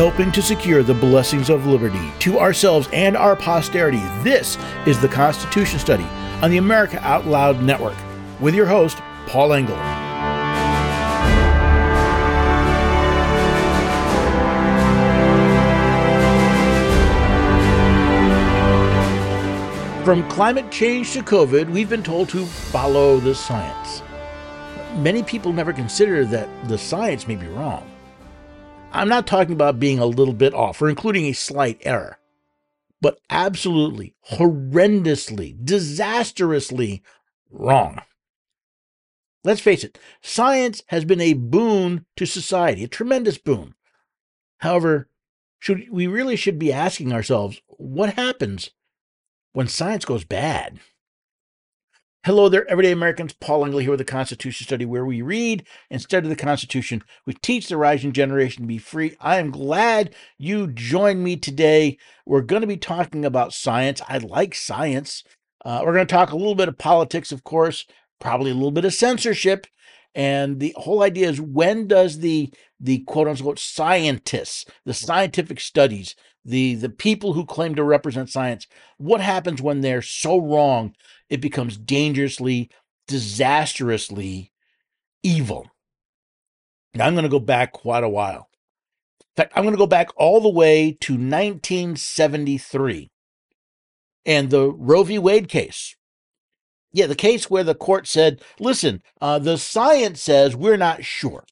helping to secure the blessings of liberty to ourselves and our posterity. This is the Constitution Study on the America Out Loud Network with your host, Paul Engel. From climate change to COVID, we've been told to follow the science. Many people never consider that the science may be wrong. I'm not talking about being a little bit off or including a slight error, but absolutely, horrendously, disastrously wrong. Let's face it, science has been a boon to society, a tremendous boon. However, should we really should be asking ourselves what happens when science goes bad? Hello there, everyday Americans. Paul Engel here with the Constitution Study, where we read instead of the Constitution. We teach the rising generation to be free. I am glad you joined me today. We're going to be talking about science. I like science. Uh, we're going to talk a little bit of politics, of course, probably a little bit of censorship. And the whole idea is when does the the quote unquote scientists, the scientific studies, the the people who claim to represent science, what happens when they're so wrong it becomes dangerously, disastrously evil. Now, I'm going to go back quite a while. In fact, I'm going to go back all the way to 1973 and the Roe v. Wade case. Yeah, the case where the court said, listen, uh, the science says we're not sure.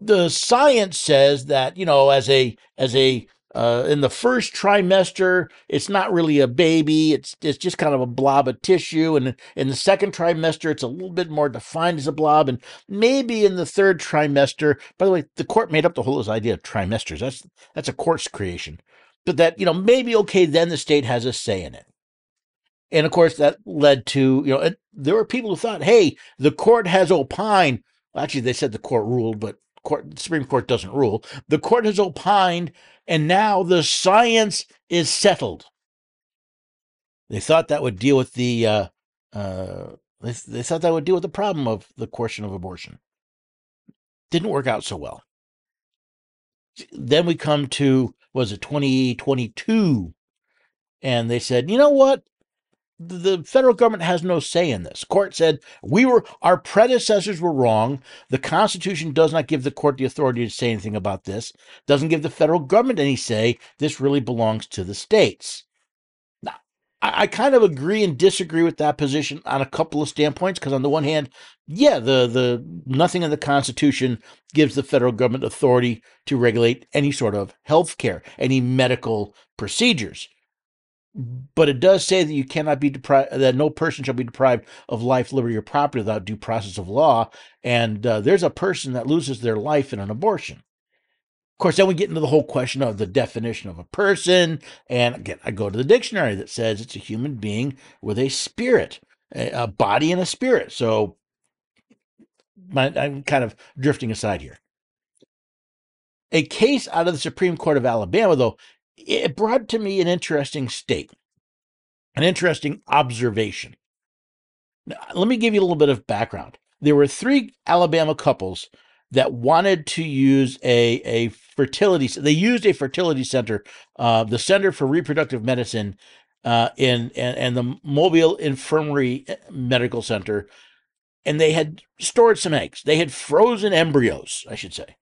The science says that, you know, as a as a uh, in the first trimester, it's not really a baby. It's it's just kind of a blob of tissue. And in the second trimester, it's a little bit more defined as a blob. And maybe in the third trimester, by the way, the court made up the whole idea of trimesters. That's that's a court's creation. But that, you know, maybe okay, then the state has a say in it. And of course, that led to, you know, there were people who thought, hey, the court has opined. Well, actually, they said the court ruled, but court, Supreme Court doesn't rule. The court has opined and now the science is settled. They thought that would deal with the uh, uh, they, they thought that would deal with the problem of the question of abortion. Didn't work out so well. Then we come to was it 2022 and they said, "You know what? The federal government has no say in this. Court said we were our predecessors were wrong. The Constitution does not give the court the authority to say anything about this. Doesn't give the federal government any say. This really belongs to the states. Now, I, I kind of agree and disagree with that position on a couple of standpoints. Because on the one hand, yeah, the the nothing in the Constitution gives the federal government authority to regulate any sort of health care, any medical procedures but it does say that you cannot be deprived that no person shall be deprived of life liberty or property without due process of law. And uh, there's a person that loses their life in an abortion. Of course then we get into the whole question of the definition of a person. And again i go to the dictionary that says it's a human being with a spirit a, a body and a spirit. So my, i'm kind of drifting aside here. A case out of the supreme court of alabama though it brought to me an interesting state, an interesting observation. Now, let me give you a little bit of background. There were three Alabama couples that wanted to use a, a fertility. They used a fertility center, uh, the Center for Reproductive Medicine, uh, in and, and the Mobile Infirmary eh, Medical Center, and they had stored some eggs. They had frozen embryos, I should say.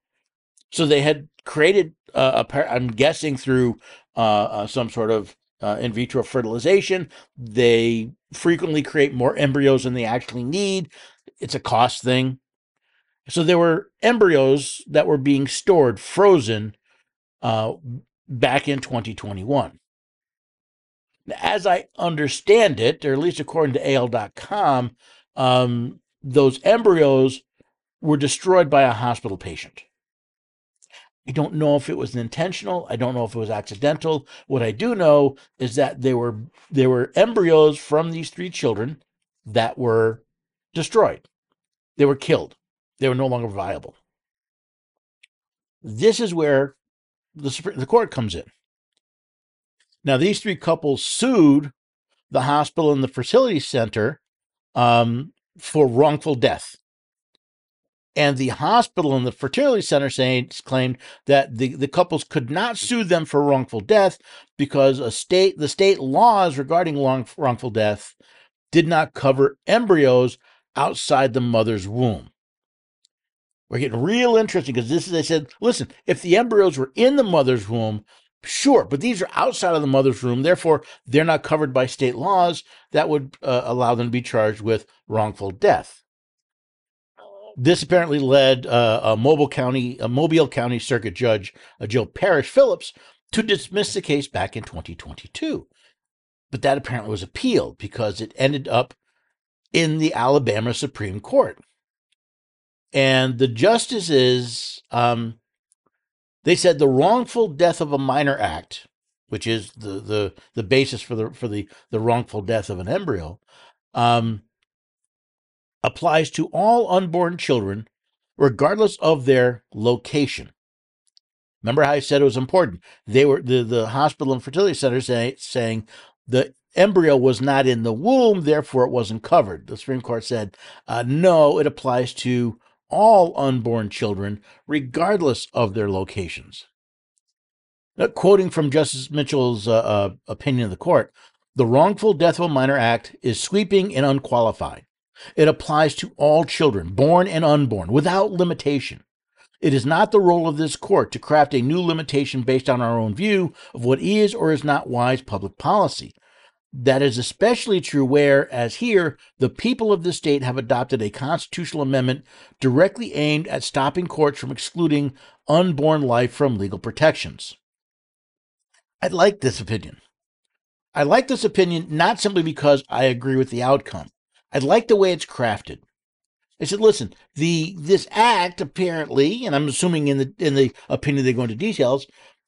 So they had created, uh, a, I'm guessing through uh, uh, some sort of uh, in vitro fertilization. They frequently create more embryos than they actually need. It's a cost thing. So there were embryos that were being stored frozen uh, back in 2021. As I understand it, or at least according to AL.com, um, those embryos were destroyed by a hospital patient. I don't know if it was intentional. I don't know if it was accidental. What I do know is that there were there were embryos from these three children that were destroyed. They were killed. They were no longer viable. This is where the the court comes in. Now these three couples sued the hospital and the fertility center um, for wrongful death. And the hospital and the fertility center saying, claimed that the, the couples could not sue them for wrongful death because a state the state laws regarding long, wrongful death did not cover embryos outside the mother's womb. We're getting real interesting because this is, they said, listen, if the embryos were in the mother's womb, sure, but these are outside of the mother's womb. Therefore, they're not covered by state laws that would uh, allow them to be charged with wrongful death. This apparently led uh, a Mobile County, a Mobile County Circuit Judge, uh, Jill Parrish Phillips, to dismiss the case back in 2022. But that apparently was appealed because it ended up in the Alabama Supreme Court and the justices um, they said the wrongful death of a minor act, which is the the the basis for the for the the wrongful death of an embryo, um, applies to all unborn children, regardless of their location. Remember how I said it was important? They were the the hospital and fertility center say, saying the embryo was not in the womb, therefore it wasn't covered. The Supreme Court said, uh, no, it applies to all unborn children, regardless of their locations. Now, quoting from Justice Mitchell's uh, uh, opinion of the court, the Wrongful Death of a Minor Act is sweeping and unqualified. It applies to all children, born and unborn, without limitation. It is not the role of this court to craft a new limitation based on our own view of what is or is not wise public policy. That is especially true where, as here, the people of the state have adopted a constitutional amendment directly aimed at stopping courts from excluding unborn life from legal protections. I like this opinion. I like this opinion not simply because I agree with the outcome. I like the way it's crafted. I said, listen, the this act apparently, and I'm assuming in the in the opinion they go into details,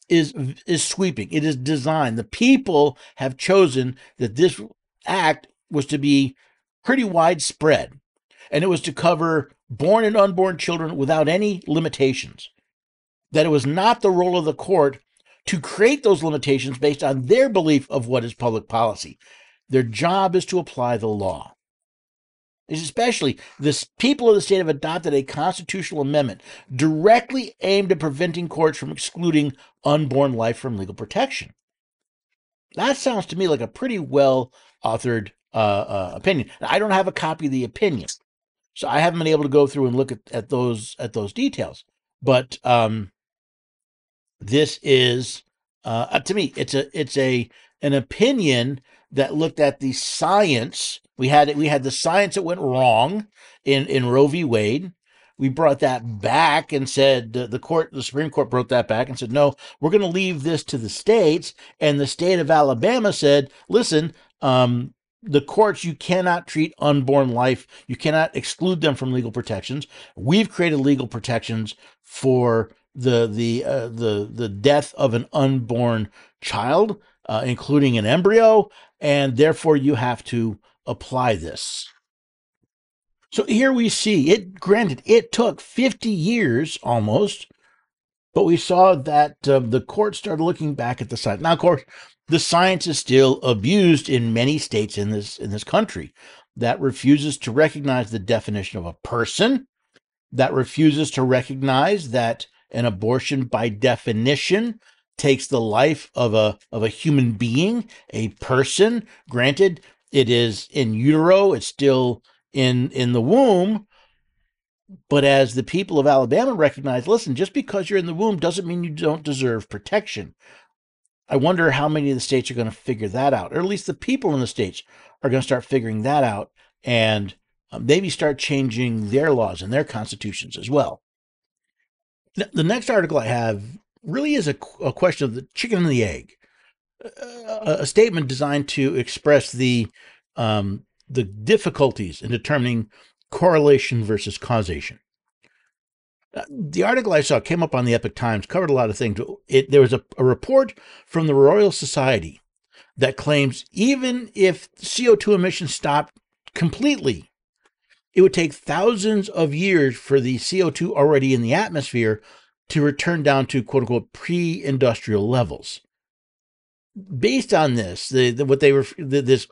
is is sweeping. It is designed. The people have chosen that this act was to be pretty widespread, and it was to cover born and unborn children without any limitations. That it was not the role of the court to create those limitations based on their belief of what is public policy. Their job is to apply the law especially the people of the state have adopted a constitutional amendment directly aimed at preventing courts from excluding unborn life from legal protection. That sounds to me like a pretty well authored uh, uh, opinion. I don't have a copy of the opinion, so I haven't been able to go through and look at, at those at those details. But um, this is uh, to me, it's a it's a an opinion that looked at the science. We had we had the science that went wrong in in Roe v. Wade. We brought that back and said the court, the Supreme Court brought that back and said, no, we're going to leave this to the states. And the state of Alabama said, listen, um, the courts, you cannot treat unborn life, you cannot exclude them from legal protections. We've created legal protections for the the uh, the the death of an unborn child, uh, including an embryo, and therefore you have to apply this. So here we see it, granted, it took 50 years almost, but we saw that uh, the court started looking back at the science. Now, of course, the science is still abused in many states in this in this country that refuses to recognize the definition of a person, that refuses to recognize that an abortion by definition takes the life of a of a human being, a person. Granted, it is in utero, it's still in in the womb. But as the people of Alabama recognize, listen, just because you're in the womb doesn't mean you don't deserve protection. I wonder how many of the states are going to figure that out, or at least the people in the states are going to start figuring that out and um, maybe start changing their laws and their constitutions as well. The next article I have really is a, a question of the chicken and the egg, a, statement designed to express the um, the difficulties in determining correlation versus causation. Uh, the article I saw came up on the Epoch Times, covered a lot of things. It, there was a, a report from the Royal Society that claims even if CO2 emissions stopped completely, it would take thousands of years for the CO2 already in the atmosphere to return down to quote unquote pre industrial levels. Based on this, the, the what they were the, this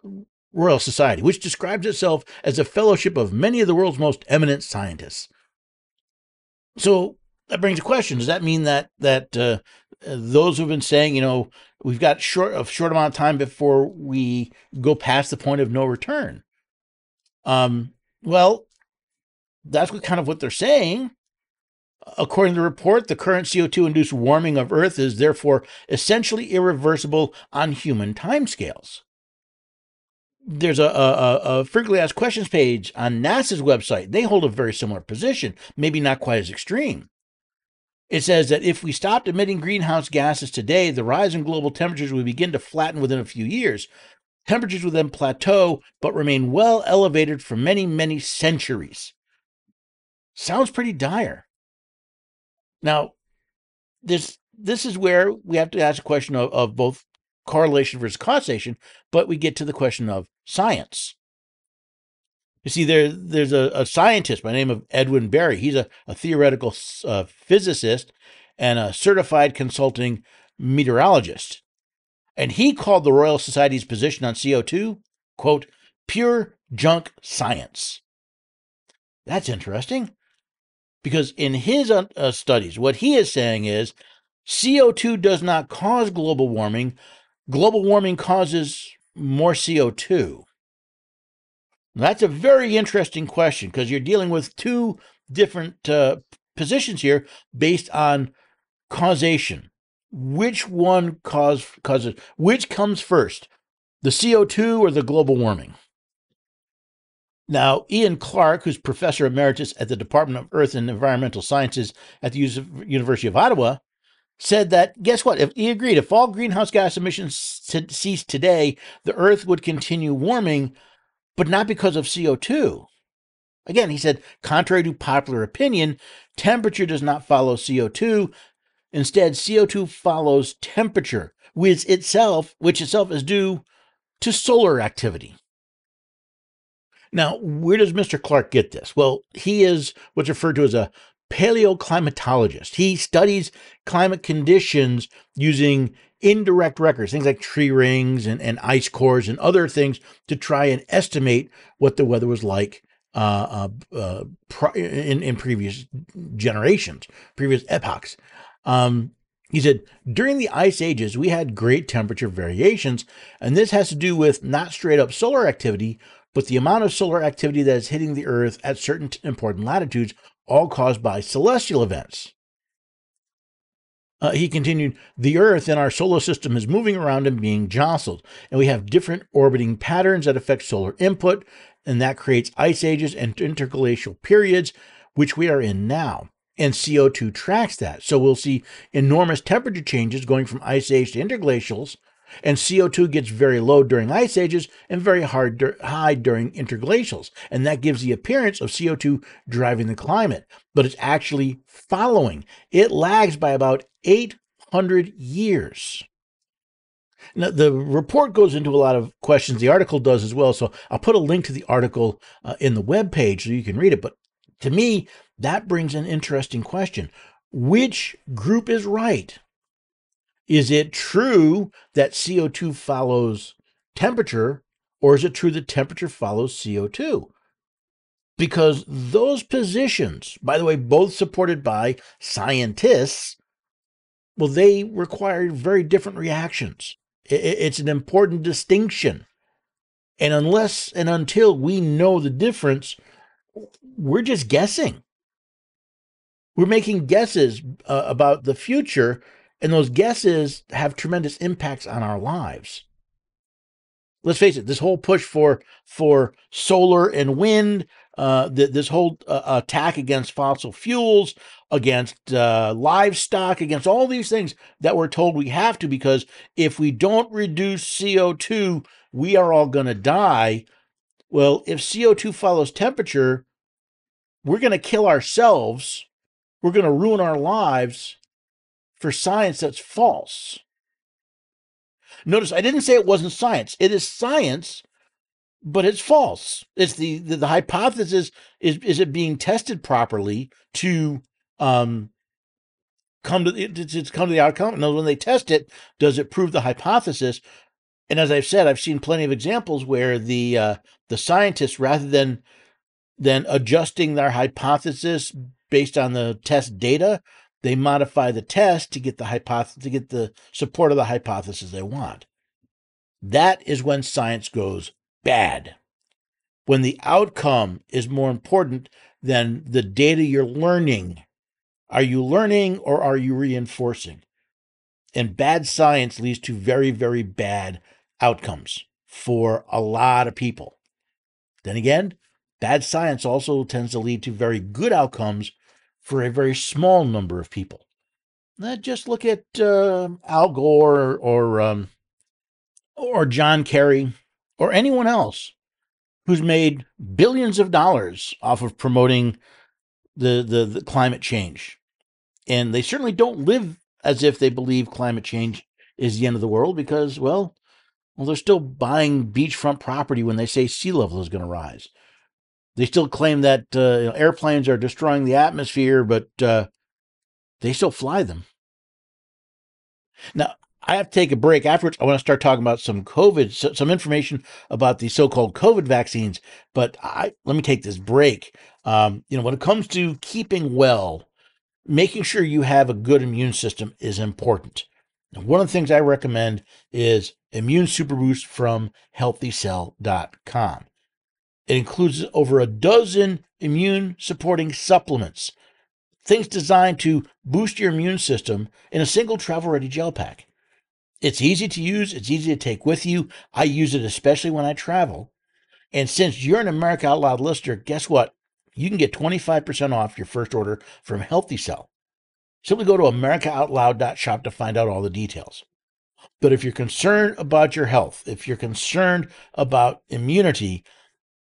Royal Society, which describes itself as a fellowship of many of the world's most eminent scientists, So that brings a question: Does that mean that that uh, those who've been saying, you know, we've got short a short amount of time before we go past the point of no return? Um, well, that's what kind of what they're saying. According to the report, the current CO2 induced warming of Earth is therefore essentially irreversible on human timescales. There's a, a, a, frequently asked questions page on NASA's website. They hold a very similar position, maybe not quite as extreme. It says that if we stopped emitting greenhouse gases today, the rise in global temperatures would begin to flatten within a few years. Temperatures would then plateau, but remain well elevated for many, many centuries. Sounds pretty dire. Now, this this is where we have to ask a question of, of both correlation versus causation, but we get to the question of science. You see, there there's a, a scientist by the name of Edwin Berry. He's a, a theoretical uh, physicist and a certified consulting meteorologist. And he called the Royal Society's position on CO2, quote, pure junk science. That's interesting. Because in his uh, uh, studies, what he is saying is CO2 does not cause global warming, global warming causes more CO2. That's a very interesting question because you're dealing with two different uh, positions here based on causation. Which one cause, causes, which comes first, the CO2 or the global warming? Now, Ian Clark, who's professor emeritus at the Department of Earth and Environmental Sciences at the University of Ottawa, said that guess what? If he agreed, if all greenhouse gas emissions ceased today, the Earth would continue warming, but not because of CO2. Again, he said, contrary to popular opinion, temperature does not follow CO2. Instead, CO2 follows temperature, which itself, which itself is due to solar activity. Now, where does Mr. Clark get this? Well, he is what's referred to as a paleoclimatologist. He studies climate conditions using indirect records, things like tree rings and, and ice cores and other things to try and estimate what the weather was like uh, uh, uh, in, in previous generations, previous epochs. Um, he said, during the ice ages, we had great temperature variations, and this has to do with not straight up solar activity, but the amount of solar activity that is hitting the Earth at certain important latitudes, all caused by celestial events. Uh, he continued, The Earth in our solar system is moving around and being jostled, and we have different orbiting patterns that affect solar input, and that creates ice ages and interglacial periods, which we are in now. And CO2 tracks that. So we'll see enormous temperature changes going from ice age to interglacials, and CO2 gets very low during ice ages and very hard high during interglacials. And that gives the appearance of CO2 driving the climate, but it's actually following. It lags by about 800 years. Now, the report goes into a lot of questions. The article does as well. So I'll put a link to the article uh, in the web page so you can read it. But to me, that brings an interesting question. Which group is right? Is it true that CO2 follows temperature, or is it true that temperature follows CO2? Because those positions, by the way, both supported by scientists, well, they require very different reactions. It's an important distinction. And unless and until we know the difference, we're just guessing. We're making guesses uh, about the future and those guesses have tremendous impacts on our lives. Let's face it, this whole push for for solar and wind, uh, this whole uh, attack against fossil fuels, against uh, livestock, against all these things that we're told we have to, because if we don't reduce CO2, we are all going to die. Well, if CO2 follows temperature, we're going to kill ourselves. We're going to ruin our lives for science that's false. Notice I didn't say it wasn't science. It is science, but it's false. It's the the, the hypothesis is is it being tested properly to um come to to come to the outcome. And when they test it, does it prove the hypothesis? And as I've said, I've seen plenty of examples where the uh, the scientists, rather than than adjusting their hypothesis based on the test data, they modify the test to get the hypothesis to get the support of the hypothesis they want. That is when science goes bad. When the outcome is more important than the data you're learning. Are you learning or are you reinforcing? And bad science leads to very, very bad outcomes for a lot of people. Then again, bad science also tends to lead to very good outcomes for a very small number of people. Now, just look at uh, Al Gore or um, or John Kerry or anyone else who's made billions of dollars off of promoting the, the, the climate change. And they certainly don't live as if they believe climate change is the end of the world because, well, well, they're still buying beachfront property when they say sea level is going to rise. They still claim that uh, airplanes are destroying the atmosphere, but uh, they still fly them. Now, I have to take a break. Afterwards, I want to start talking about some COVID, some information about the so-called COVID vaccines. But I let me take this break. Um, you know, when it comes to keeping well, making sure you have a good immune system is important. And one of the things I recommend is Immune Super Boost from HealthyCell.com. It includes over a dozen immune supporting supplements, things designed to boost your immune system in a single travel ready gel pack. It's easy to use, it's easy to take with you. I use it especially when I travel. And since you're an America Out Loud listener, guess what? You can get 25% off your first order from Healthy Cell. Simply go to AmericaOutloud.shop to find out all the details. But if you're concerned about your health, if you're concerned about immunity,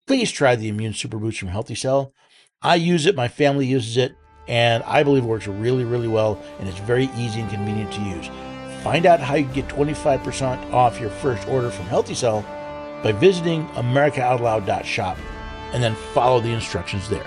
please try the Immune Super Boost from Healthy Cell. I use it, my family uses it, and I believe it works really, really well, and it's very easy and convenient to use. Find out how you get 25% off your first order from Healthy Cell by visiting AmericaOutloud.shop and then follow the instructions there.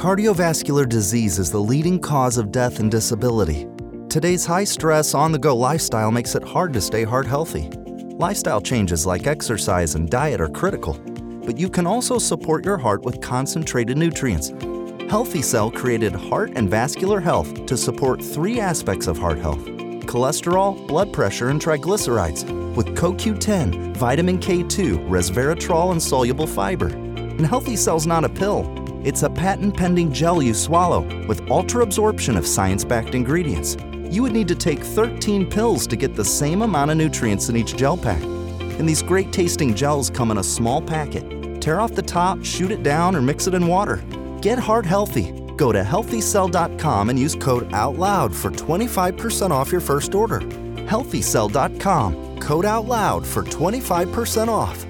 Cardiovascular disease is the leading cause of death and disability. Today's high stress, on the go lifestyle makes it hard to stay heart healthy. Lifestyle changes like exercise and diet are critical, but you can also support your heart with concentrated nutrients. Healthy Cell created Heart and Vascular Health to support three aspects of heart health cholesterol, blood pressure, and triglycerides with CoQ10, vitamin K2, resveratrol, and soluble fiber. And Healthy Cell's not a pill. It's a patent pending gel you swallow with ultra absorption of science backed ingredients you would need to take 13 pills to get the same amount of nutrients in each gel pack. And these great tasting gels come in a small packet. Tear off the top, shoot it down, or mix it in water. Get heart healthy. Go to healthycell.com and use code OUTLOUD for 25% off your first order. Healthycell.com, code OUTLOUD for 25% off.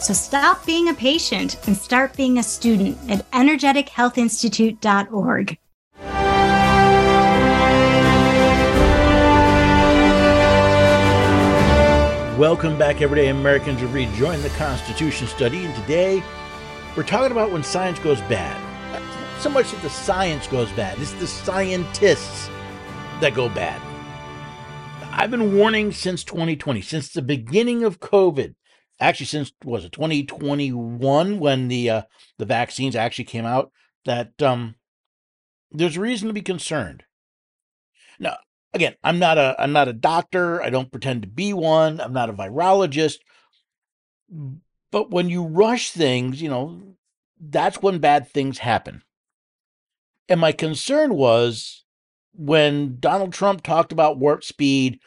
So stop being a patient and start being a student at energetichealthinstitute.org. Welcome back, everyday Americans. We've rejoined the Constitution study, and today We're talking about when science goes bad. Not so much that the science goes bad, it's the scientists that go bad. I've been warning since 2020, since the beginning of COVID. Actually, since was it 2021 when the uh, the vaccines actually came out, that um, there's reason to be concerned. Now, again, I'm not a I'm not a doctor. I don't pretend to be one. I'm not a virologist. But when you rush things, you know, that's when bad things happen. And my concern was when Donald Trump talked about warp speed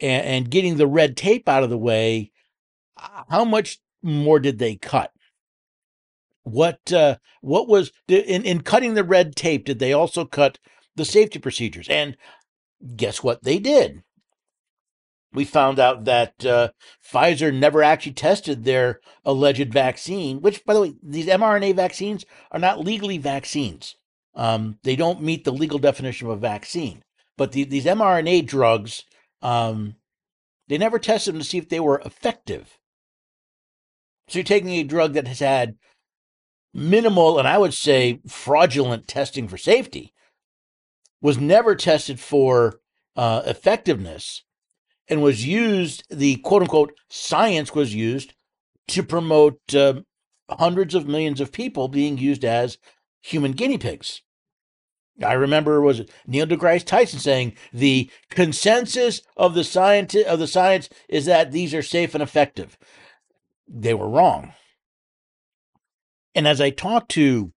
and, and getting the red tape out of the way, how much more did they cut? What uh, what was in in cutting the red tape? Did they also cut the safety procedures? And guess what they did? We found out that uh, Pfizer never actually tested their alleged vaccine, which, by the way, these mRNA vaccines are not legally vaccines. Um, they don't meet the legal definition of a vaccine. But the, these mRNA drugs, um, they never tested them to see if they were effective. So you're taking a drug that has had minimal and I would say fraudulent testing for safety, was never tested for uh, effectiveness, and was used, the quote unquote science was used to promote uh, hundreds of millions of people being used as human guinea pigs. I remember was it Neil deGrasse Tyson saying the consensus of the science of the science is that these are safe and effective. They were wrong. And as I talked to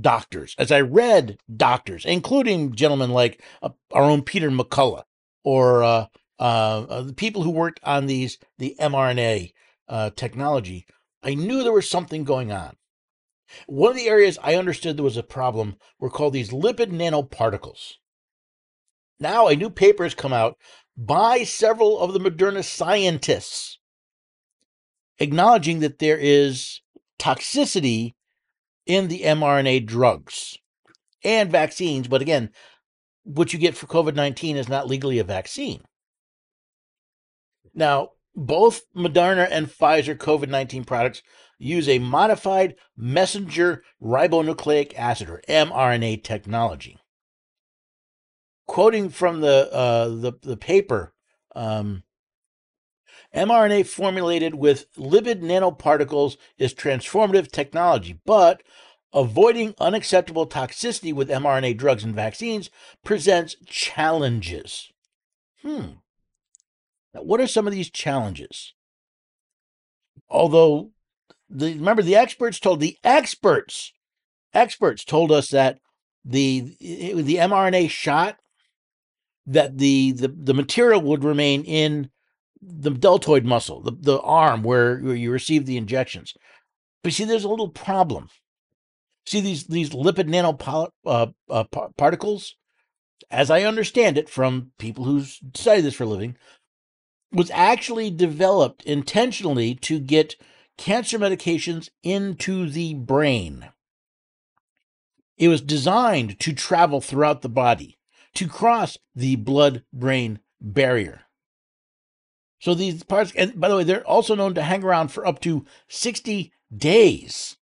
doctors, as I read doctors, including gentlemen like uh, our own Peter McCullough or uh, uh, the people who worked on these the mRNA uh, technology, I knew there was something going on. One of the areas I understood there was a problem were called these lipid nanoparticles. Now, a new paper has come out by several of the Moderna scientists acknowledging that there is toxicity in the mRNA drugs and vaccines. But again, what you get for COVID 19 is not legally a vaccine. Now, both Moderna and Pfizer COVID 19 products use a modified messenger ribonucleic acid or mRNA technology. Quoting from the uh, the, the paper, um, mRNA formulated with lipid nanoparticles is transformative technology, but avoiding unacceptable toxicity with mRNA drugs and vaccines presents challenges. Hmm. Now, what are some of these challenges? Although, the, remember, the experts told the experts, experts told us that the the mRNA shot that the, the the material would remain in the deltoid muscle, the, the arm where, where you receive the injections. But see, there's a little problem. See these these lipid nanoparticles, uh, uh, particles, as I understand it from people who study this for a living, was actually developed intentionally to get cancer medications into the brain. It was designed to travel throughout the body, to cross the blood brain barrier. So these parts, and by the way, they're also known to hang around for up to 60 days.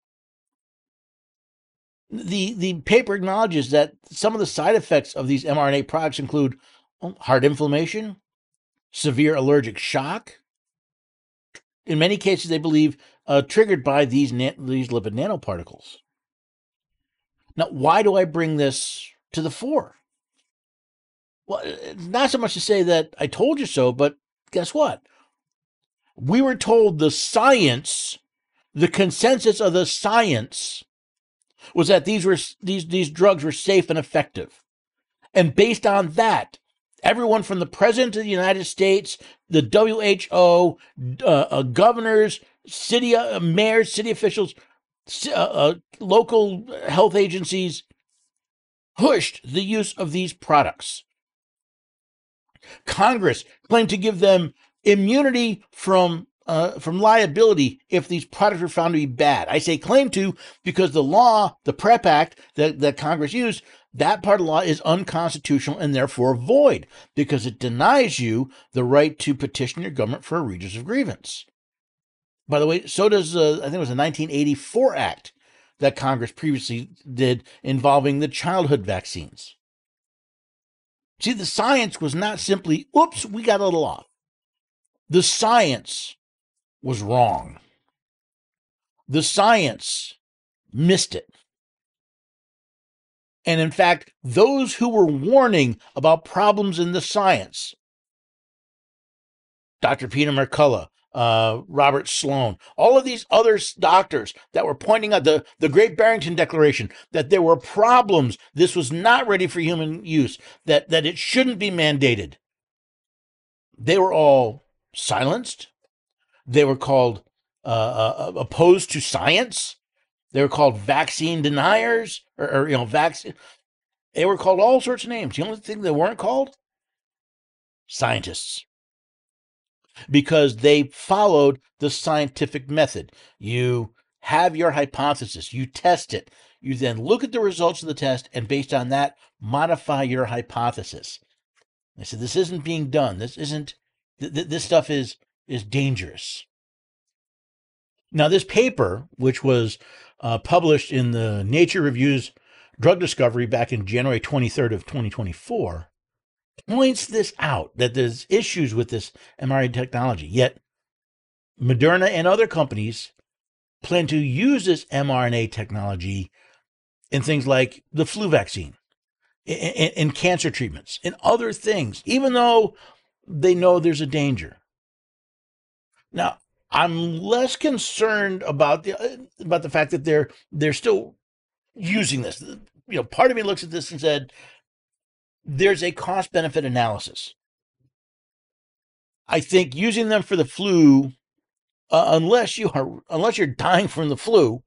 The, the paper acknowledges that some of the side effects of these mRNA products include heart inflammation, severe allergic shock. In many cases, they believe uh, triggered by these, na- these lipid nanoparticles. Now, why do I bring this to the fore? Well, not so much to say that I told you so, but guess what? We were told the science, the consensus of the science was that these were these these drugs were safe and effective. And based on that, everyone from the president of the United States, the WHO, uh, uh, governors, city uh, mayors, city officials, uh, uh, local health agencies pushed the use of these products. Congress claimed to give them immunity from uh, from liability if these products were found to be bad. I say claim to because the law, the PREP Act that, that Congress used, that part of the law is unconstitutional and therefore void because it denies you the right to petition your government for a redress of grievance. By the way, so does uh, I think it was the 1984 Act that Congress previously did involving the childhood vaccines. See, the science was not simply, oops, we got a little off. The science was wrong. The science missed it. And in fact, those who were warning about problems in the science, Dr. Peter McCullough, uh, Robert Sloan, all of these other doctors that were pointing out the, the Great Barrington Declaration that there were problems. This was not ready for human use, that, that it shouldn't be mandated. They were all silenced. They were called uh, uh, opposed to science. They were called vaccine deniers or, or you know, vaccine. They were called all sorts of names. The only thing they weren't called scientists because they followed the scientific method. You have your hypothesis, you test it, you then look at the results of the test, and based on that, modify your hypothesis. I said, this isn't being done. This isn't, th- th- this stuff is, is dangerous. Now, this paper, which was uh, published in the Nature Reviews Drug Discovery back in January 23rd of 2024, points this out that there's issues with this mRNA technology. Yet Moderna and other companies plan to use this mRNA technology in things like the flu vaccine, in, in, cancer treatments, in other things, even though they know there's a danger. Now, I'm less concerned about the uh, about the fact that they're they're still using this. You know, part of me looks at this and said, there's a cost benefit analysis. I think using them for the flu, uh, unless you are unless you're dying from the flu,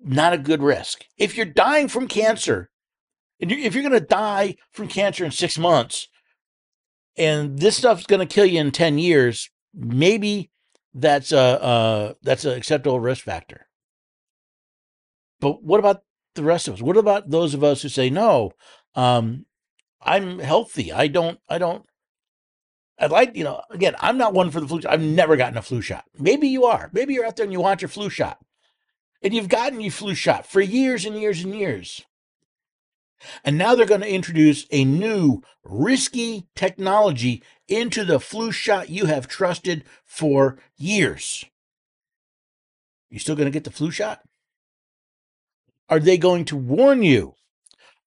not a good risk. If you're dying from cancer, and you, if you're going to die from cancer in six months, and this stuff's going to kill you in ten years, maybe that's a that's an acceptable risk factor. But what about the rest of us? What about those of us who say no? Um, I'm healthy. I don't, I don't, I'd like, you know, again, I'm not one for the flu shot. I've never gotten a flu shot. Maybe you are. Maybe you're out there and you want your flu shot. And you've gotten your flu shot for years and years and years. And now they're going to introduce a new risky technology into the flu shot you have trusted for years. You still going to get the flu shot? Are they going to warn you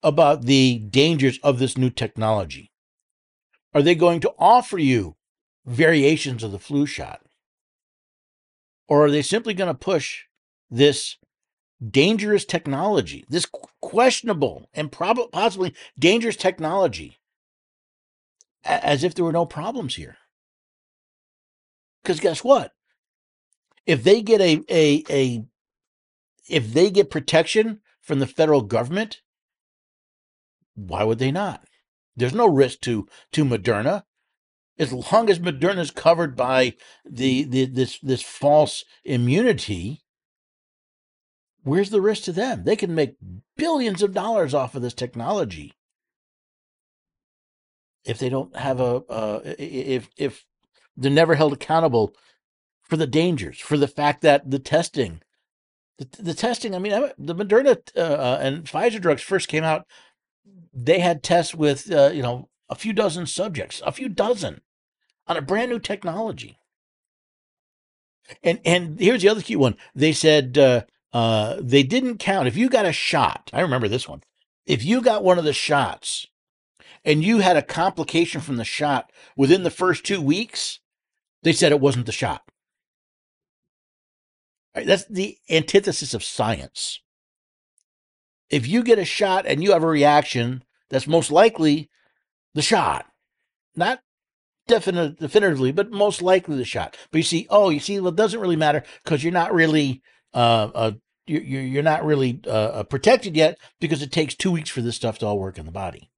about the dangers of this new technology? Are they going to offer you variations of the flu shot? Or are they simply going to push this dangerous technology, this questionable and prob- possibly dangerous technology, as if there were no problems here? Because guess what? If they get a, a, a if they get protection from the federal government why would they not? There's no risk to to Moderna. As long as Moderna is covered by the, the this this false immunity, where's the risk to them? They can make billions of dollars off of this technology. If they don't have a, uh, if if they're never held accountable for the dangers, for the fact that the testing, the, the testing. I mean, the Moderna uh, uh, and Pfizer drugs first came out they had tests with uh, you know a few dozen subjects, a few dozen, on a brand new technology. And and here's the other key one. They said uh, uh, they didn't count if you got a shot. I remember this one. If you got one of the shots, and you had a complication from the shot within the first two weeks, they said it wasn't the shot. Right, that's the antithesis of science. If you get a shot and you have a reaction that's most likely the shot. Not definite, definitively, but most likely the shot. But you see, oh, you see, well, it doesn't really matter because you're not really uh, uh, you're, you're not really uh, uh, protected yet because it takes two weeks for this stuff to all work in the body.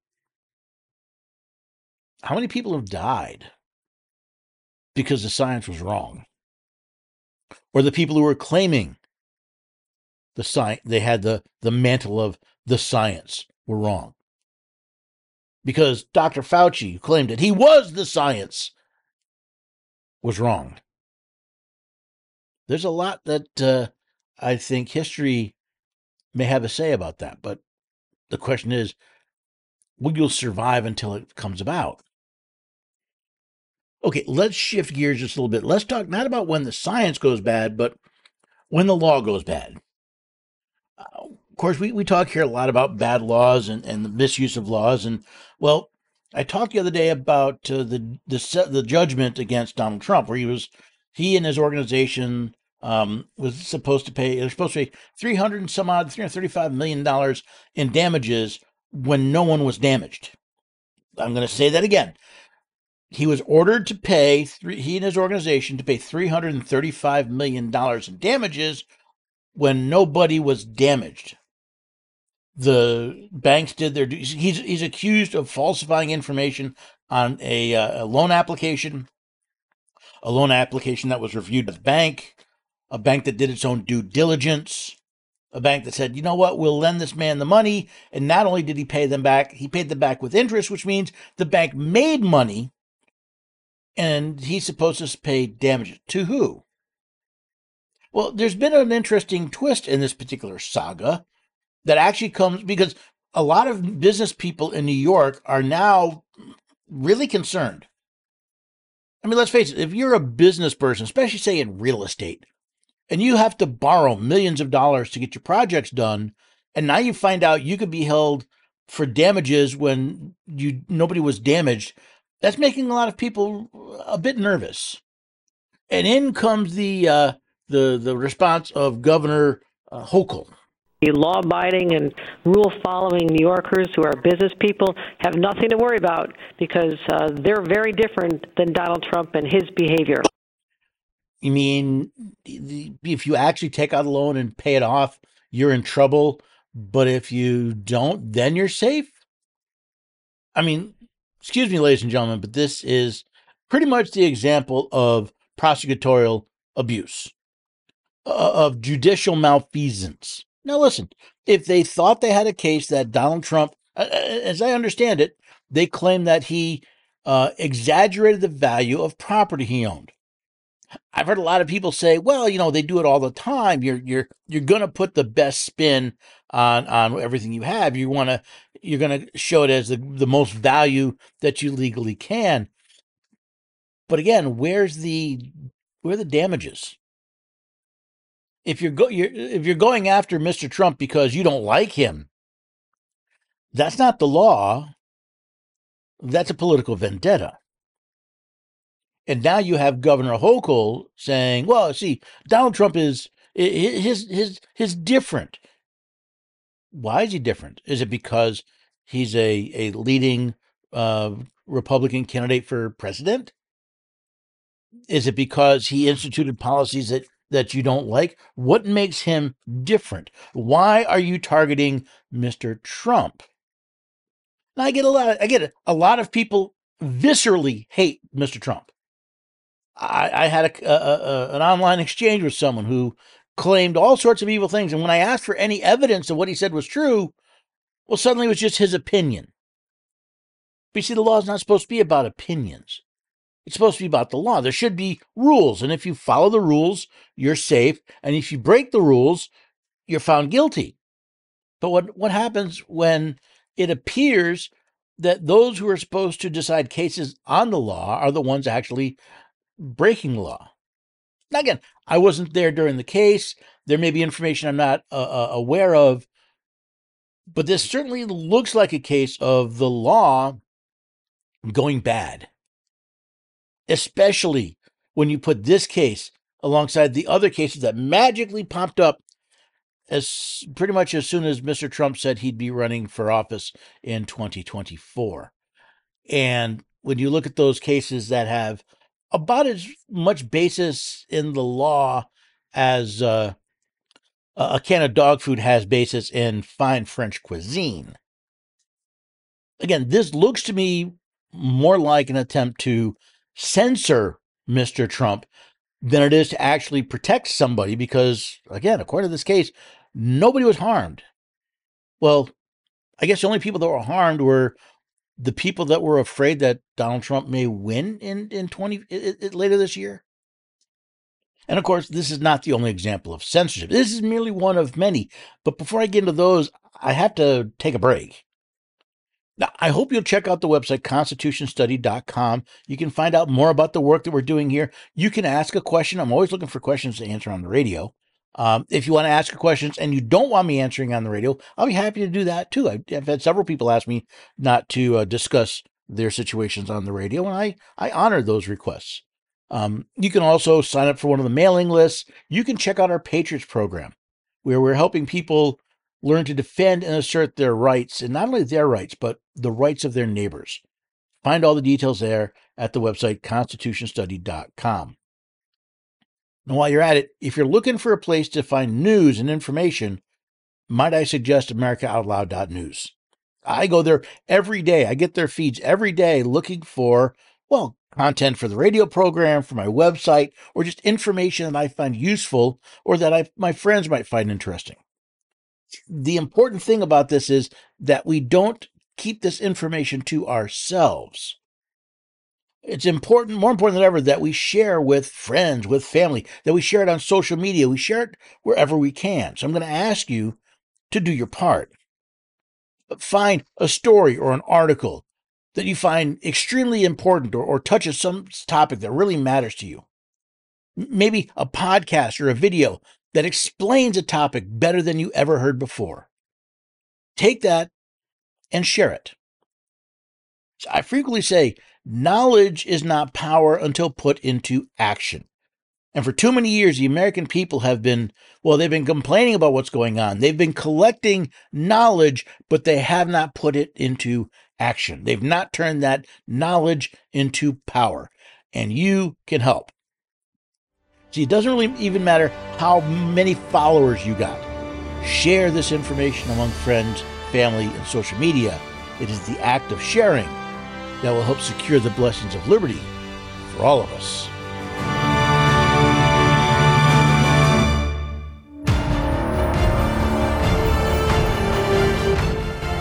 How many people have died because the science was wrong? Or the people who were claiming the science, they had the, the mantle of the science were wrong because Dr. Fauci claimed that he was the science was wrong. There's a lot that uh, I think history may have a say about that. But the question is, will you survive until it comes about? Okay, let's shift gears just a little bit. Let's talk not about when the science goes bad, but when the law goes bad. Of course, we, we talk here a lot about bad laws and, and the misuse of laws. And, well, I talked the other day about uh, the, the the judgment against Donald Trump, where he was he and his organization um, was supposed to pay. They're supposed to pay three hundred and some odd, three hundred thirty-five million dollars in damages when no one was damaged. I'm going to say that again. He was ordered to pay three, he and his organization to pay three hundred and thirty-five million dollars in damages when nobody was damaged. The banks did their. He's he's accused of falsifying information on a, uh, a loan application, a loan application that was reviewed by the bank a bank that did its own due diligence, a bank that said, you know what, we'll lend this man the money. And not only did he pay them back, he paid them back with interest, which means the bank made money and he's supposed to pay damages. To who? Well, there's been an interesting twist in this particular saga that actually comes because a lot of business people in New York are now really concerned. I mean, let's face it, if you're a business person, especially say in real estate, and you have to borrow millions of dollars to get your projects done and now you find out you could be held for damages when you nobody was damaged that's making a lot of people a bit nervous and in comes the uh, the the response of governor uh, hochul law abiding and rule following New Yorkers who are business people have nothing to worry about because uh, they're very different than Donald Trump and his behavior. You mean if you actually take out a loan and pay it off, you're in trouble, but if you don't, then you're safe? I mean, excuse me, ladies and gentlemen, but this is pretty much the example of prosecutorial abuse, of judicial malfeasance. Now, listen, if they thought they had a case that Donald Trump, as I understand it, they claim that he uh, exaggerated the value of property he owned. I've heard a lot of people say, well, you know, they do it all the time. You're you're you're going to put the best spin on on everything you have. You want to you're going to show it as the the most value that you legally can. But again, where's the where are the damages? If you're go you're, if you're going after Mr. Trump because you don't like him, that's not the law. That's a political vendetta. And now you have Governor Hochul saying, "Well, see, Donald Trump is his his his different. Why is he different? Is it because he's a a leading uh, Republican candidate for president? Is it because he instituted policies that that you don't like? What makes him different? Why are you targeting Mr. Trump?" And I get a lot. Of, I get. A lot of people viscerally hate Mr. Trump. I, I had a, a, a, an online exchange with someone who claimed all sorts of evil things. And when I asked for any evidence of what he said was true, well, suddenly it was just his opinion. But you see, the law is not supposed to be about opinions. It's supposed to be about the law. There should be rules. And if you follow the rules, you're safe. And if you break the rules, you're found guilty. But what, what happens when it appears that those who are supposed to decide cases on the law are the ones actually breaking law. Now, again, I wasn't there during the case. There may be information I'm not uh, uh, aware of, but this certainly looks like a case of the law going bad, especially when you put this case alongside the other cases that magically popped up as pretty much as soon as Mr. Trump said he'd be running for office in 2024. And when you look at those cases that have about as much basis in the law as uh, a can of dog food has basis in fine French cuisine. Again, this looks to me more like an attempt to censor Mr. Trump than it is to actually protect somebody because, again, according to this case, nobody was harmed. Well, I guess the only people that were harmed were the people that were afraid that Donald Trump may win in in 20 it, it, later this year. And of course, this is not the only example of censorship. This is merely one of many. But before I get into those, I have to take a break. Now, I hope you'll check out the website, constitutionstudy.com. You can find out more about the work that we're doing here. You can ask a question. I'm always looking for questions to answer on the radio. Um, if you want to ask questions and you don't want me answering on the radio, I'll be happy to do that too. I've had several people ask me not to uh, discuss their situations on the radio, and I, I honor those requests. Um, you can also sign up for one of the mailing lists. You can check out our Patriots program, where we're helping people learn to defend and assert their rights, and not only their rights, but the rights of their neighbors. Find all the details there at the website constitutionstudy.com. And while you're at it, if you're looking for a place to find news and information, might I suggest AmericaOutloud.news? I go there every day. I get their feeds every day looking for, well, content for the radio program, for my website, or just information that I find useful or that I, my friends might find interesting. The important thing about this is that we don't keep this information to ourselves. It's important, more important than ever, that we share with friends, with family, that we share it on social media, we share it wherever we can. So I'm going to ask you to do your part. Find a story or an article that you find extremely important or, or touches some topic that really matters to you. Maybe a podcast or a video that explains a topic better than you ever heard before. Take that and share it. So I frequently say knowledge is not power until put into action. And for too many years, the American people have been, well, they've been complaining about what's going on. They've been collecting knowledge, but they have not put it into action. They've not turned that knowledge into power. And you can help. See, it doesn't really even matter how many followers you got. Share this information among friends, family, and social media. It is the act of sharing that will help secure the blessings of liberty for all of us.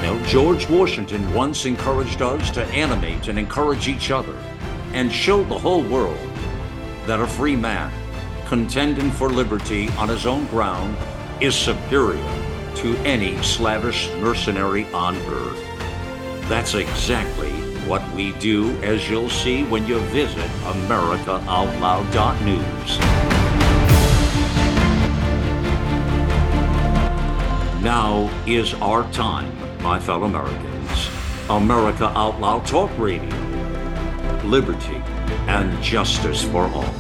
Now, George Washington once encouraged us to animate and encourage each other and show the whole world that a free man contending for liberty on his own ground is superior to any slavish mercenary on earth. That's exactly what we do, as you'll see when you visit AmericaOutloud.news. Now is our time, my fellow Americans. America Out Loud Talk Radio. Liberty and justice for all.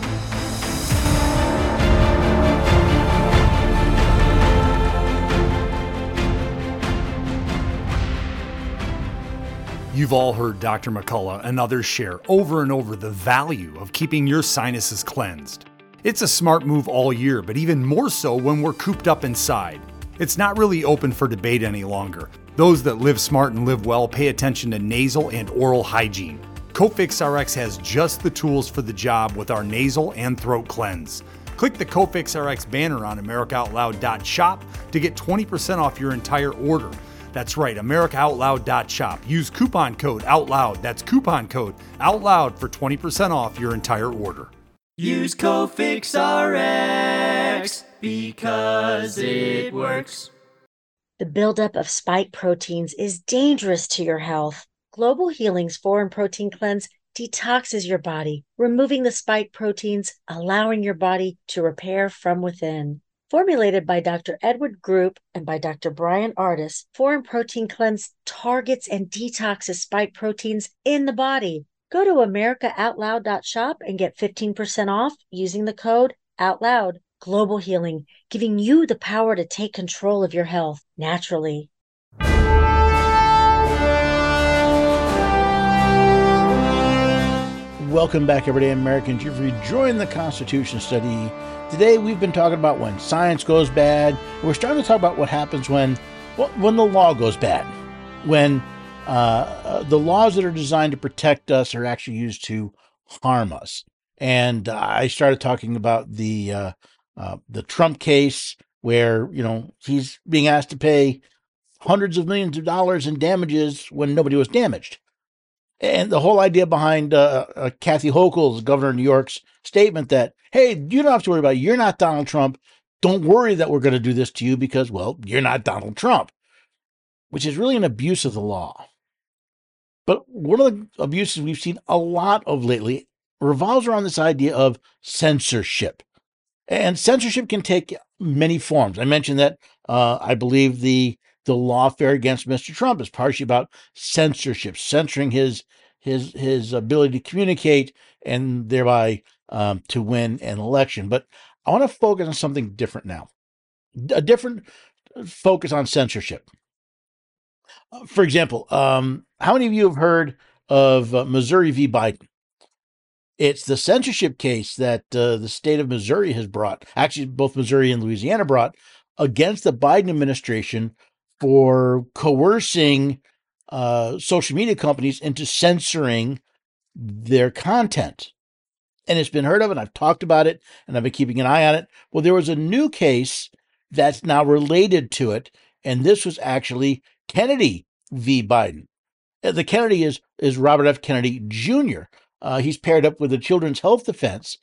You've all heard Dr. McCullough and others share over and over the value of keeping your sinuses cleansed. It's a smart move all year, but even more so when we're cooped up inside. It's not really open for debate any longer. Those that live smart and live well pay attention to nasal and oral hygiene. Cofix RX has just the tools for the job with our nasal and throat cleanse. Click the Cofix RX banner on AmericaOutloud.shop to get 20% off your entire order. That's right, AmericaOutloud.shop. Use coupon code OUTLOUD. That's coupon code OUTLOUD for 20% off your entire order. Use Cofix RX because it works. The buildup of spike proteins is dangerous to your health. Global Healing's Foreign Protein Cleanse detoxes your body, removing the spike proteins, allowing your body to repair from within. Formulated by Dr. Edward Group and by Dr. Bryan Ardis, Foreign Protein Cleanse targets and detoxes spike proteins in the body. Go to AmericaOutloud.shop and get 15% off using the code OUTLOUD. Global Healing, giving you the power to take control of your health naturally. Welcome back, everyday Americans. You've rejoined the Constitution study. Today, we've been talking about when science goes bad. We're starting to talk about what happens when, when the law goes bad, when uh, the laws that are designed to protect us are actually used to harm us. And uh, I started talking about the uh, uh, the Trump case, where you know he's being asked to pay hundreds of millions of dollars in damages when nobody was damaged. And the whole idea behind uh, uh, Kathy Hochul's governor of New York's statement that, hey, you don't have to worry about it. You're not Donald Trump. Don't worry that we're going to do this to you because, well, you're not Donald Trump, which is really an abuse of the law. But one of the abuses we've seen a lot of lately revolves around this idea of censorship. And censorship can take many forms. I mentioned that uh, I believe the the lawfare against Mr. Trump is partially about censorship, censoring his his his ability to communicate and thereby um, to win an election. But I want to focus on something different now, a different focus on censorship. Uh, for example, um, how many of you have heard of uh, Missouri v. Biden? It's the censorship case that uh, the state of Missouri has brought, actually, both Missouri and Louisiana brought against the Biden administration for coercing uh, social media companies into censoring their content. And it's been heard of, and I've talked about it, and I've been keeping an eye on it. Well, there was a new case that's now related to it, and this was actually Kennedy v. Biden. Uh, the Kennedy is is Robert F. Kennedy Jr. Uh, he's paired up with the Children's Health Defense,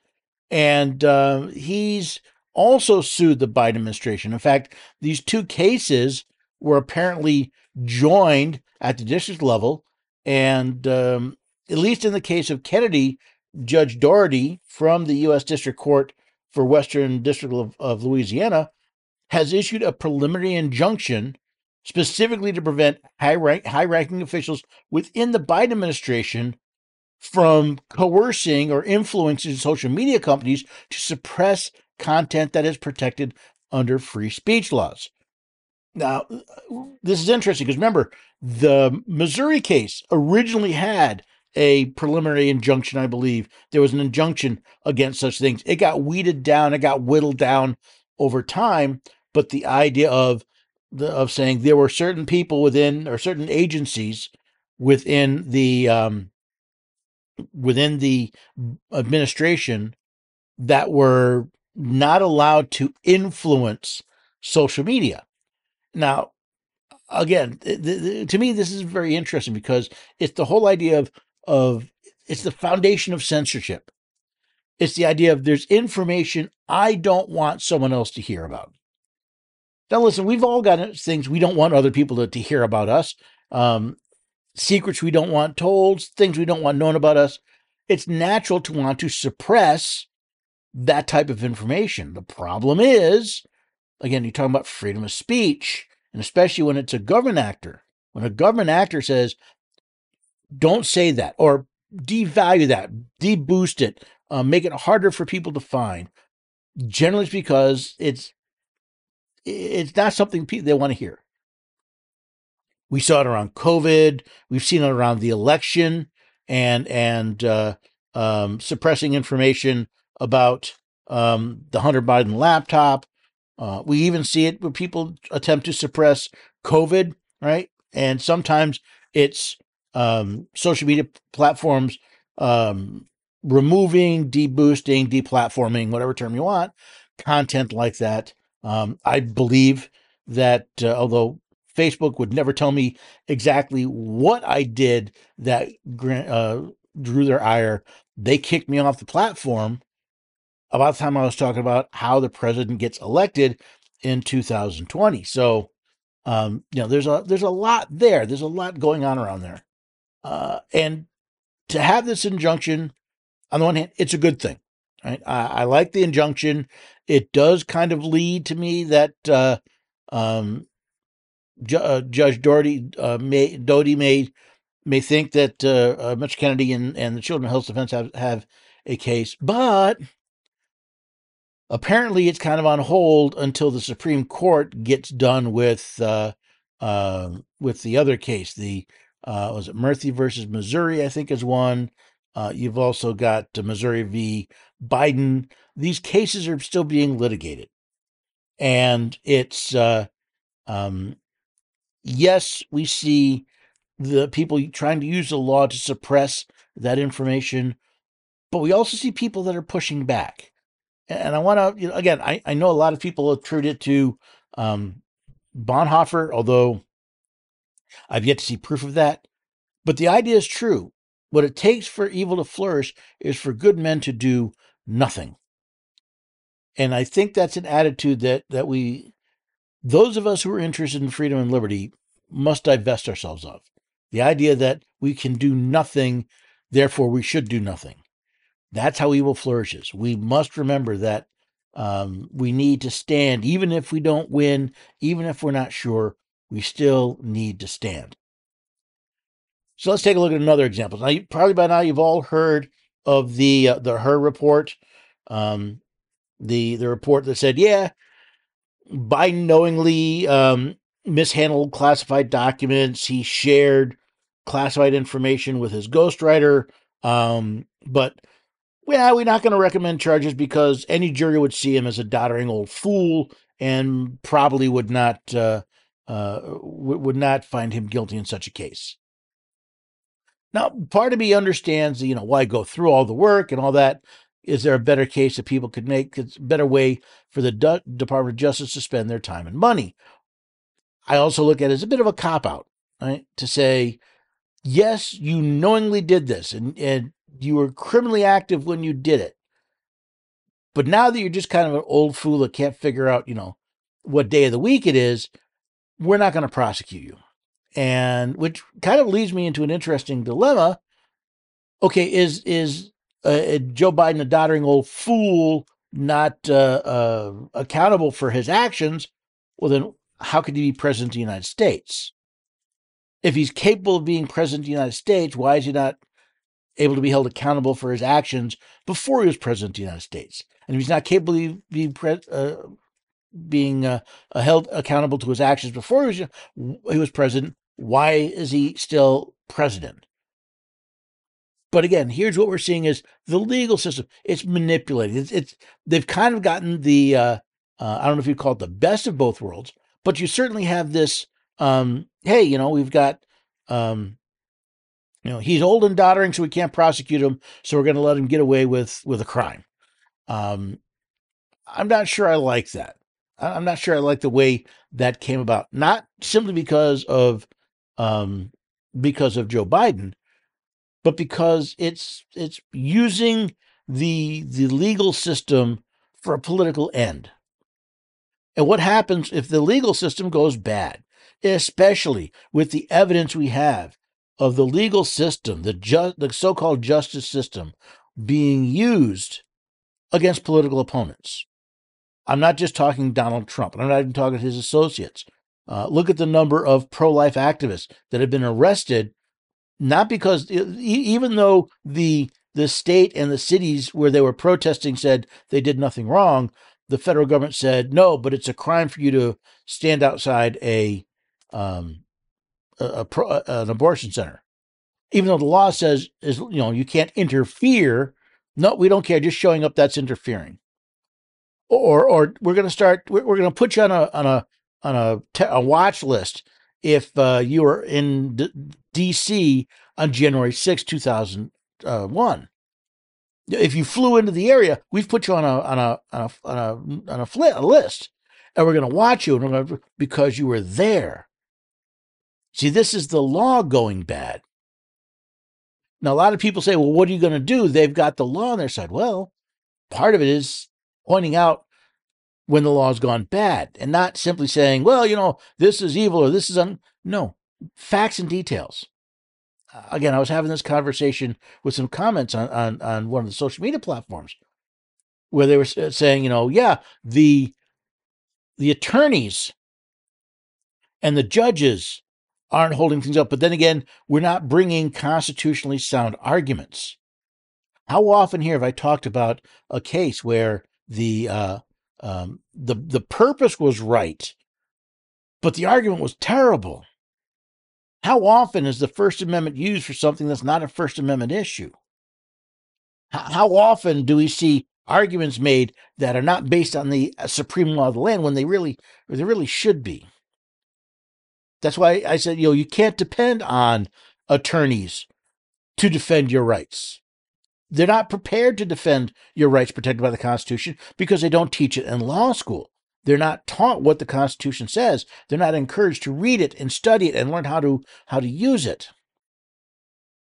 and uh, he's also sued the Biden administration. In fact, these two cases were apparently joined at the district level. And um, at least in the case of Kennedy, Judge Doherty from the U.S. District Court for Western District of, of Louisiana has issued a preliminary injunction specifically to prevent high rank, high ranking officials within the Biden administration from coercing or influencing social media companies to suppress content that is protected under free speech laws. Now, this is interesting because remember, the Missouri case originally had a preliminary injunction, I believe. There was an injunction against such things. It got weeded down, it got whittled down over time, but the idea of the, of saying there were certain people within or certain agencies within the um, within the administration that were not allowed to influence social media. Now, again, th- th- to me, this is very interesting because it's the whole idea of of it's the foundation of censorship. It's the idea of there's information I don't want someone else to hear about. Now, listen, we've all got things we don't want other people to, to hear about us, um, secrets we don't want told, things we don't want known about us. It's natural to want to suppress that type of information. The problem is again, you're talking about freedom of speech, and especially when it's a government actor. When a government actor says, don't say that, or devalue that, deboost it, uh, make it harder for people to find, generally it's because it's it's not something people they want to hear. We saw it around COVID. We've seen it around the election and and uh, um, suppressing information about um, the Hunter Biden laptop, uh, we even see it where people attempt to suppress COVID, right? And sometimes it's um, social media platforms um, removing, deboosting, deplatforming, whatever term you want, content like that. Um, I believe that uh, although Facebook would never tell me exactly what I did that uh, drew their ire, they kicked me off the platform about the time I was talking about how the president gets elected in 2020. So, um, you know, there's a there's a lot there. There's a lot going on around there, uh, and to have this injunction, on the one hand, it's a good thing. Right? I, I like the injunction. It does kind of lead to me that uh, um, uh, Judge Dougherty uh, may Doughty may may think that uh, uh, Mr. Kennedy and, and the Children Health Defense have, have a case, but apparently it's kind of on hold until the Supreme Court gets done with uh, uh, with the other case. The uh, was it Murthy versus Missouri? I think is one. Uh, you've also got Missouri v. Biden. These cases are still being litigated, and it's uh, um, yes, we see the people trying to use the law to suppress that information, but we also see people that are pushing back and I want to, you know, again, I, I know a lot of people attribute it to um, Bonhoeffer, although I've yet to see proof of that. But the idea is true. What it takes for evil to flourish is for good men to do nothing. And I think that's an attitude that that we those of us who are interested in freedom and liberty must divest ourselves of. The idea that we can do nothing, therefore we should do nothing. That's how evil flourishes. We must remember that um, we need to stand, even if we don't win, even if we're not sure, we still need to stand. So let's take a look at another example. Now, probably by now you've all heard of the uh, the Hur report, um, the the report that said, yeah, Biden knowingly um, mishandled classified documents. He shared classified information with his ghostwriter. Um, but well, we're not going to recommend charges because any jury would see him as a doddering old fool and probably would not uh, uh, would not find him guilty in such a case. Now, part of me understands, you know, why go through all the work and all that. Is there a better case that people could make? It's a better way for the Department of Justice to spend their time and money. I also look at it as a bit of a cop out, right? To say, yes, you knowingly did this and, and you were criminally active when you did it. But now that you're just kind of an old fool that can't figure out, you know, what day of the week it is, we're not going to prosecute you. And which kind of leads me into an interesting dilemma. Okay, is is uh, Joe Biden a doddering old fool, not uh, uh, accountable for his actions? Well, then how could he be president of the United States? If he's capable of being president of the United States, why is he not able to be held accountable for his actions before he was president of the United States? And if he's not capable of being, pre- uh, being uh, held accountable to his actions before he was, he was president, why is he still president? But again, here's what we're seeing is the legal system. It's manipulated. It's, it's they've kind of gotten the uh, uh, I don't know if you call it the best of both worlds, but you certainly have this. Um, hey, you know, we've got um, you know he's old and doddering, so we can't prosecute him, so we're going to let him get away with with a crime. Um, I'm not sure I like that. I'm not sure I like the way that came about. Not simply because of um, because of Joe Biden, but because it's it's using the the legal system for a political end. And what happens if the legal system goes bad, especially with the evidence we have of the legal system, the ju- the so-called justice system being used against political opponents. I'm not just talking Donald Trump. I'm not even talking his associates. Uh, look at the number of pro-life activists that have been arrested, not because even though the the state and the cities where they were protesting said they did nothing wrong, the federal government said no, but it's a crime for you to stand outside a um, a, a an abortion center, even though the law says is you know you can't interfere. No, we don't care. Just showing up that's interfering. Or or we're going to start. We're, we're going to put you on a on a on a, te- a watch list if uh, you were in D- D.C. on January 6, 2001 if you flew into the area, we've put you on a on a on a on a, on a, fl- a list, and we're going to watch you, and we're gonna, because you were there. See, this is the law going bad. Now, a lot of people say, "Well, what are you going to do?" They've got the law on their side. Well, part of it is pointing out when the law has gone bad, and not simply saying, "Well, you know, this is evil or this is un." No, facts and details again, I was having this conversation with some comments on, on, on one of the social media platforms where they were saying, you know, yeah, the the attorneys and the judges aren't holding things up, but then again, we're not bringing constitutionally sound arguments. How often here have I talked about a case where the uh, um, the the purpose was right, but the argument was terrible? How often is the First Amendment used for something that's not a First Amendment issue? How often do we see arguments made that are not based on the uh, supreme law of the land when they really they really should be? That's why I said, you know, you can't depend on attorneys to defend your rights. They're not prepared to defend your rights protected by the Constitution because they don't teach it in law school. They're not taught what the Constitution says. They're not encouraged to read it and study it and learn how to how to use it.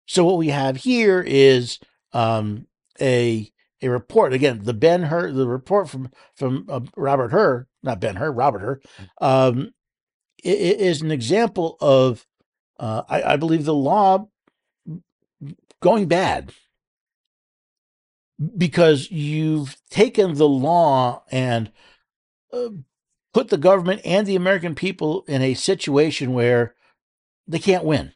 So what we have here is um, a a report again. The Ben Hur, the report from from uh, Robert Hur, not Ben Hur, Robert Hur, um, i- i- is an example of uh, I, I believe the law going bad because you've taken the law and uh, put the government and the American people in a situation where they can't win.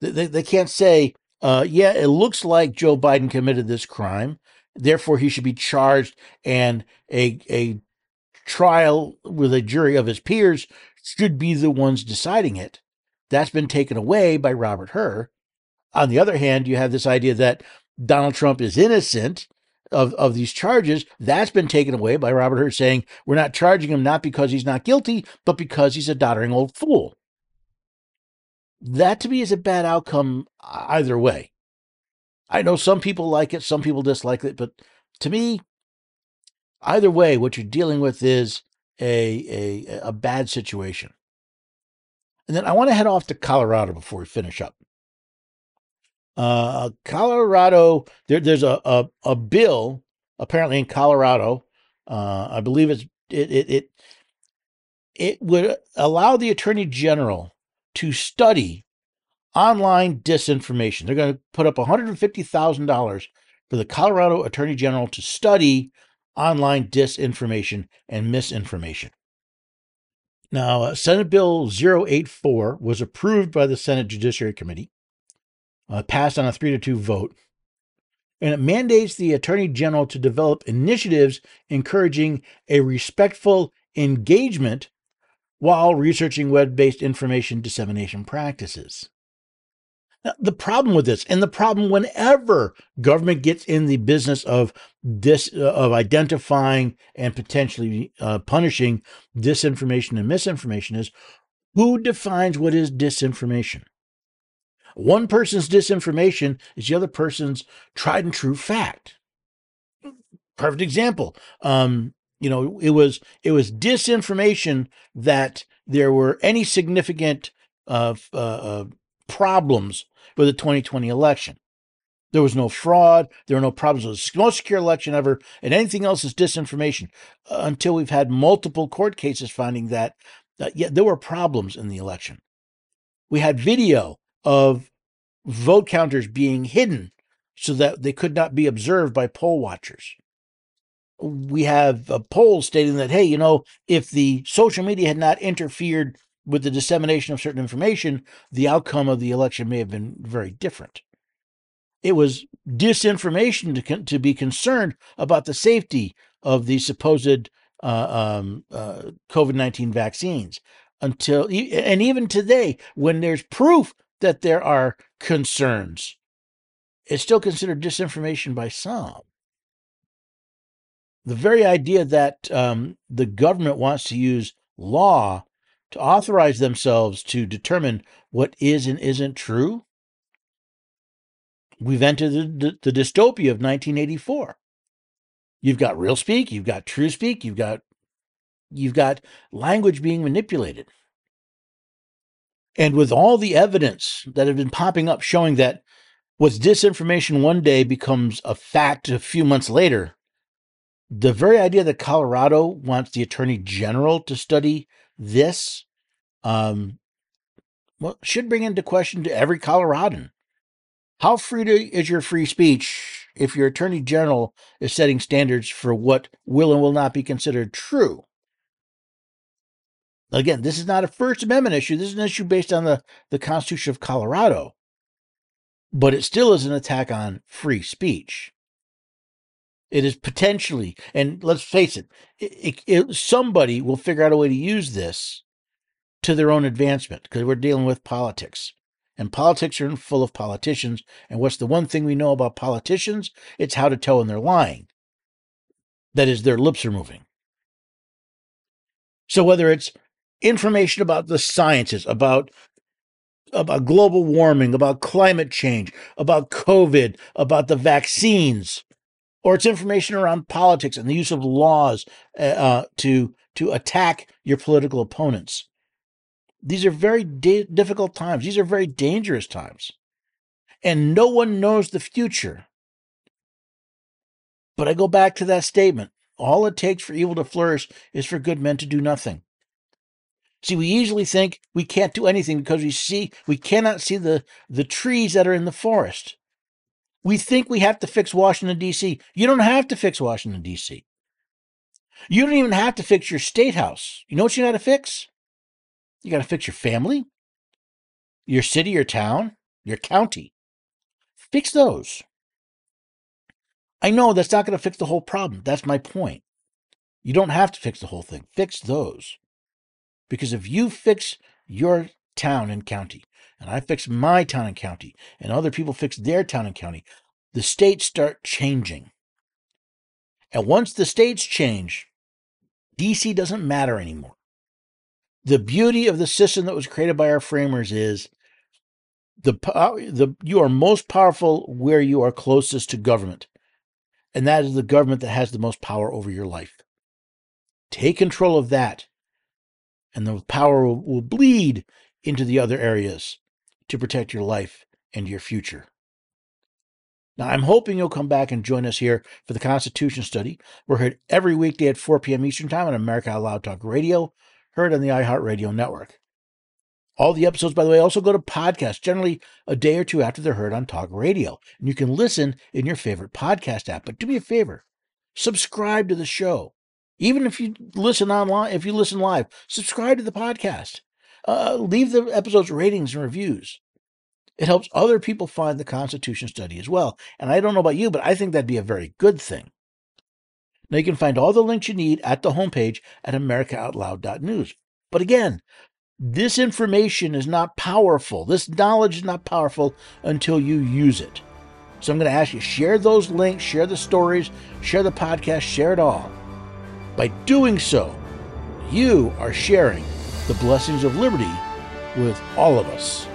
They, they, can't say, uh, yeah, it looks like Joe Biden committed this crime, therefore he should be charged, and a a trial with a jury of his peers should be the ones deciding it. That's been taken away by Robert Hur. On the other hand, you have this idea that Donald Trump is innocent of, of these charges. That's been taken away by Robert Hur saying we're not charging him not because he's not guilty, but because he's a doddering old fool. That to me is a bad outcome either way. I know some people like it, some people dislike it, but to me, either way, what you're dealing with is a a, a bad situation. And then I want to head off to Colorado before we finish up. Uh, Colorado, there, there's a, a a bill apparently in Colorado. Uh, I believe it's it it it it would allow the attorney general to study online disinformation. They're going to put up $150,000 for the Colorado attorney general to study online disinformation and misinformation. Now, uh, Senate Bill 084 was approved by the Senate Judiciary Committee, uh, passed on a three to two vote, and it mandates the Attorney General to develop initiatives encouraging a respectful engagement while researching web based information dissemination practices. The problem with this, and the problem whenever government gets in the business of this, uh, of identifying and potentially uh, punishing disinformation and misinformation, is who defines what is disinformation? One person's disinformation is the other person's tried and true fact. Perfect example. Um, you know, it was it was disinformation that there were any significant uh, uh, uh, problems with the 2020 election. There was no fraud. There were no problems. It was the most secure election ever, and anything else is disinformation. Uh, until we've had multiple court cases finding that, that yeah, there were problems in the election. We had video of vote counters being hidden so that they could not be observed by poll watchers. We have a poll stating that, hey, you know, if the social media had not interfered with the dissemination of certain information, the outcome of the election may have been very different. It was disinformation to, con- to be concerned about the safety of the supposed uh, um, uh, COVID 19 vaccines. Until, and even today, when there's proof that there are concerns, it's still considered disinformation by some. The very idea that um, the government wants to use law to authorize themselves to determine what is and isn't true, we've entered the, the, the dystopia of 1984. You've got real speak, you've got true speak, you've got you've got language being manipulated. And with all the evidence that have been popping up showing that what's disinformation one day becomes a fact a few months later, the very idea that Colorado wants the attorney general to study this um, well, should bring into question to every Coloradan. How free to, is your free speech if your attorney general is setting standards for what will and will not be considered true? Again, this is not a First Amendment issue. This is an issue based on the, the Constitution of Colorado, but it still is an attack on free speech. It is potentially, and let's face it, it, it, somebody will figure out a way to use this to their own advancement because we're dealing with politics. And politics are full of politicians. And what's the one thing we know about politicians? It's how to tell when they're lying. That is, their lips are moving. So whether it's information about the sciences, about about global warming, about climate change, about COVID, about the vaccines, or it's information around politics and the use of laws uh, to to attack your political opponents. These are very da- difficult times. These are very dangerous times. and no one knows the future. But I go back to that statement all it takes for evil to flourish is for good men to do nothing. See, we usually think we can't do anything because we see we cannot see the, the trees that are in the forest. We think we have to fix Washington, D.C. You don't have to fix Washington, D.C. You don't even have to fix your state house. You know what you got to fix? You got to fix your family, your city, your town, your county. Fix those. I know that's not going to fix the whole problem. That's my point. You don't have to fix the whole thing. Fix those. Because if you fix your town and county, and I fix my town and county, and other people fix their town and county, the states start changing. And once the states change, DC doesn't matter anymore. The beauty of the system that was created by our framers is the, the you are most powerful where you are closest to government. And that is the government that has the most power over your life. Take control of that, and the power will, will bleed into the other areas to protect your life and your future. Now, I'm hoping you'll come back and join us here for the Constitution study. We're heard every weekday at 4 p.m. Eastern Time on America Out Loud Talk Radio, heard on the iHeartRadio network. All the episodes, by the way, also go to podcasts, generally a day or two after they're heard on talk radio. And you can listen in your favorite podcast app. But do me a favor, subscribe to the show. Even if you listen online, if you listen live, subscribe to the podcast. Uh, leave the episodes ratings and reviews. It helps other people find the Constitution study as well. And I don't know about you, but I think that'd be a very good thing. Now you can find all the links you need at the homepage at americaoutloud.news. But again, this information is not powerful. This knowledge is not powerful until you use it. So I'm going to ask you share those links, share the stories, share the podcast, share it all. By doing so, you are sharing the blessings of liberty with all of us.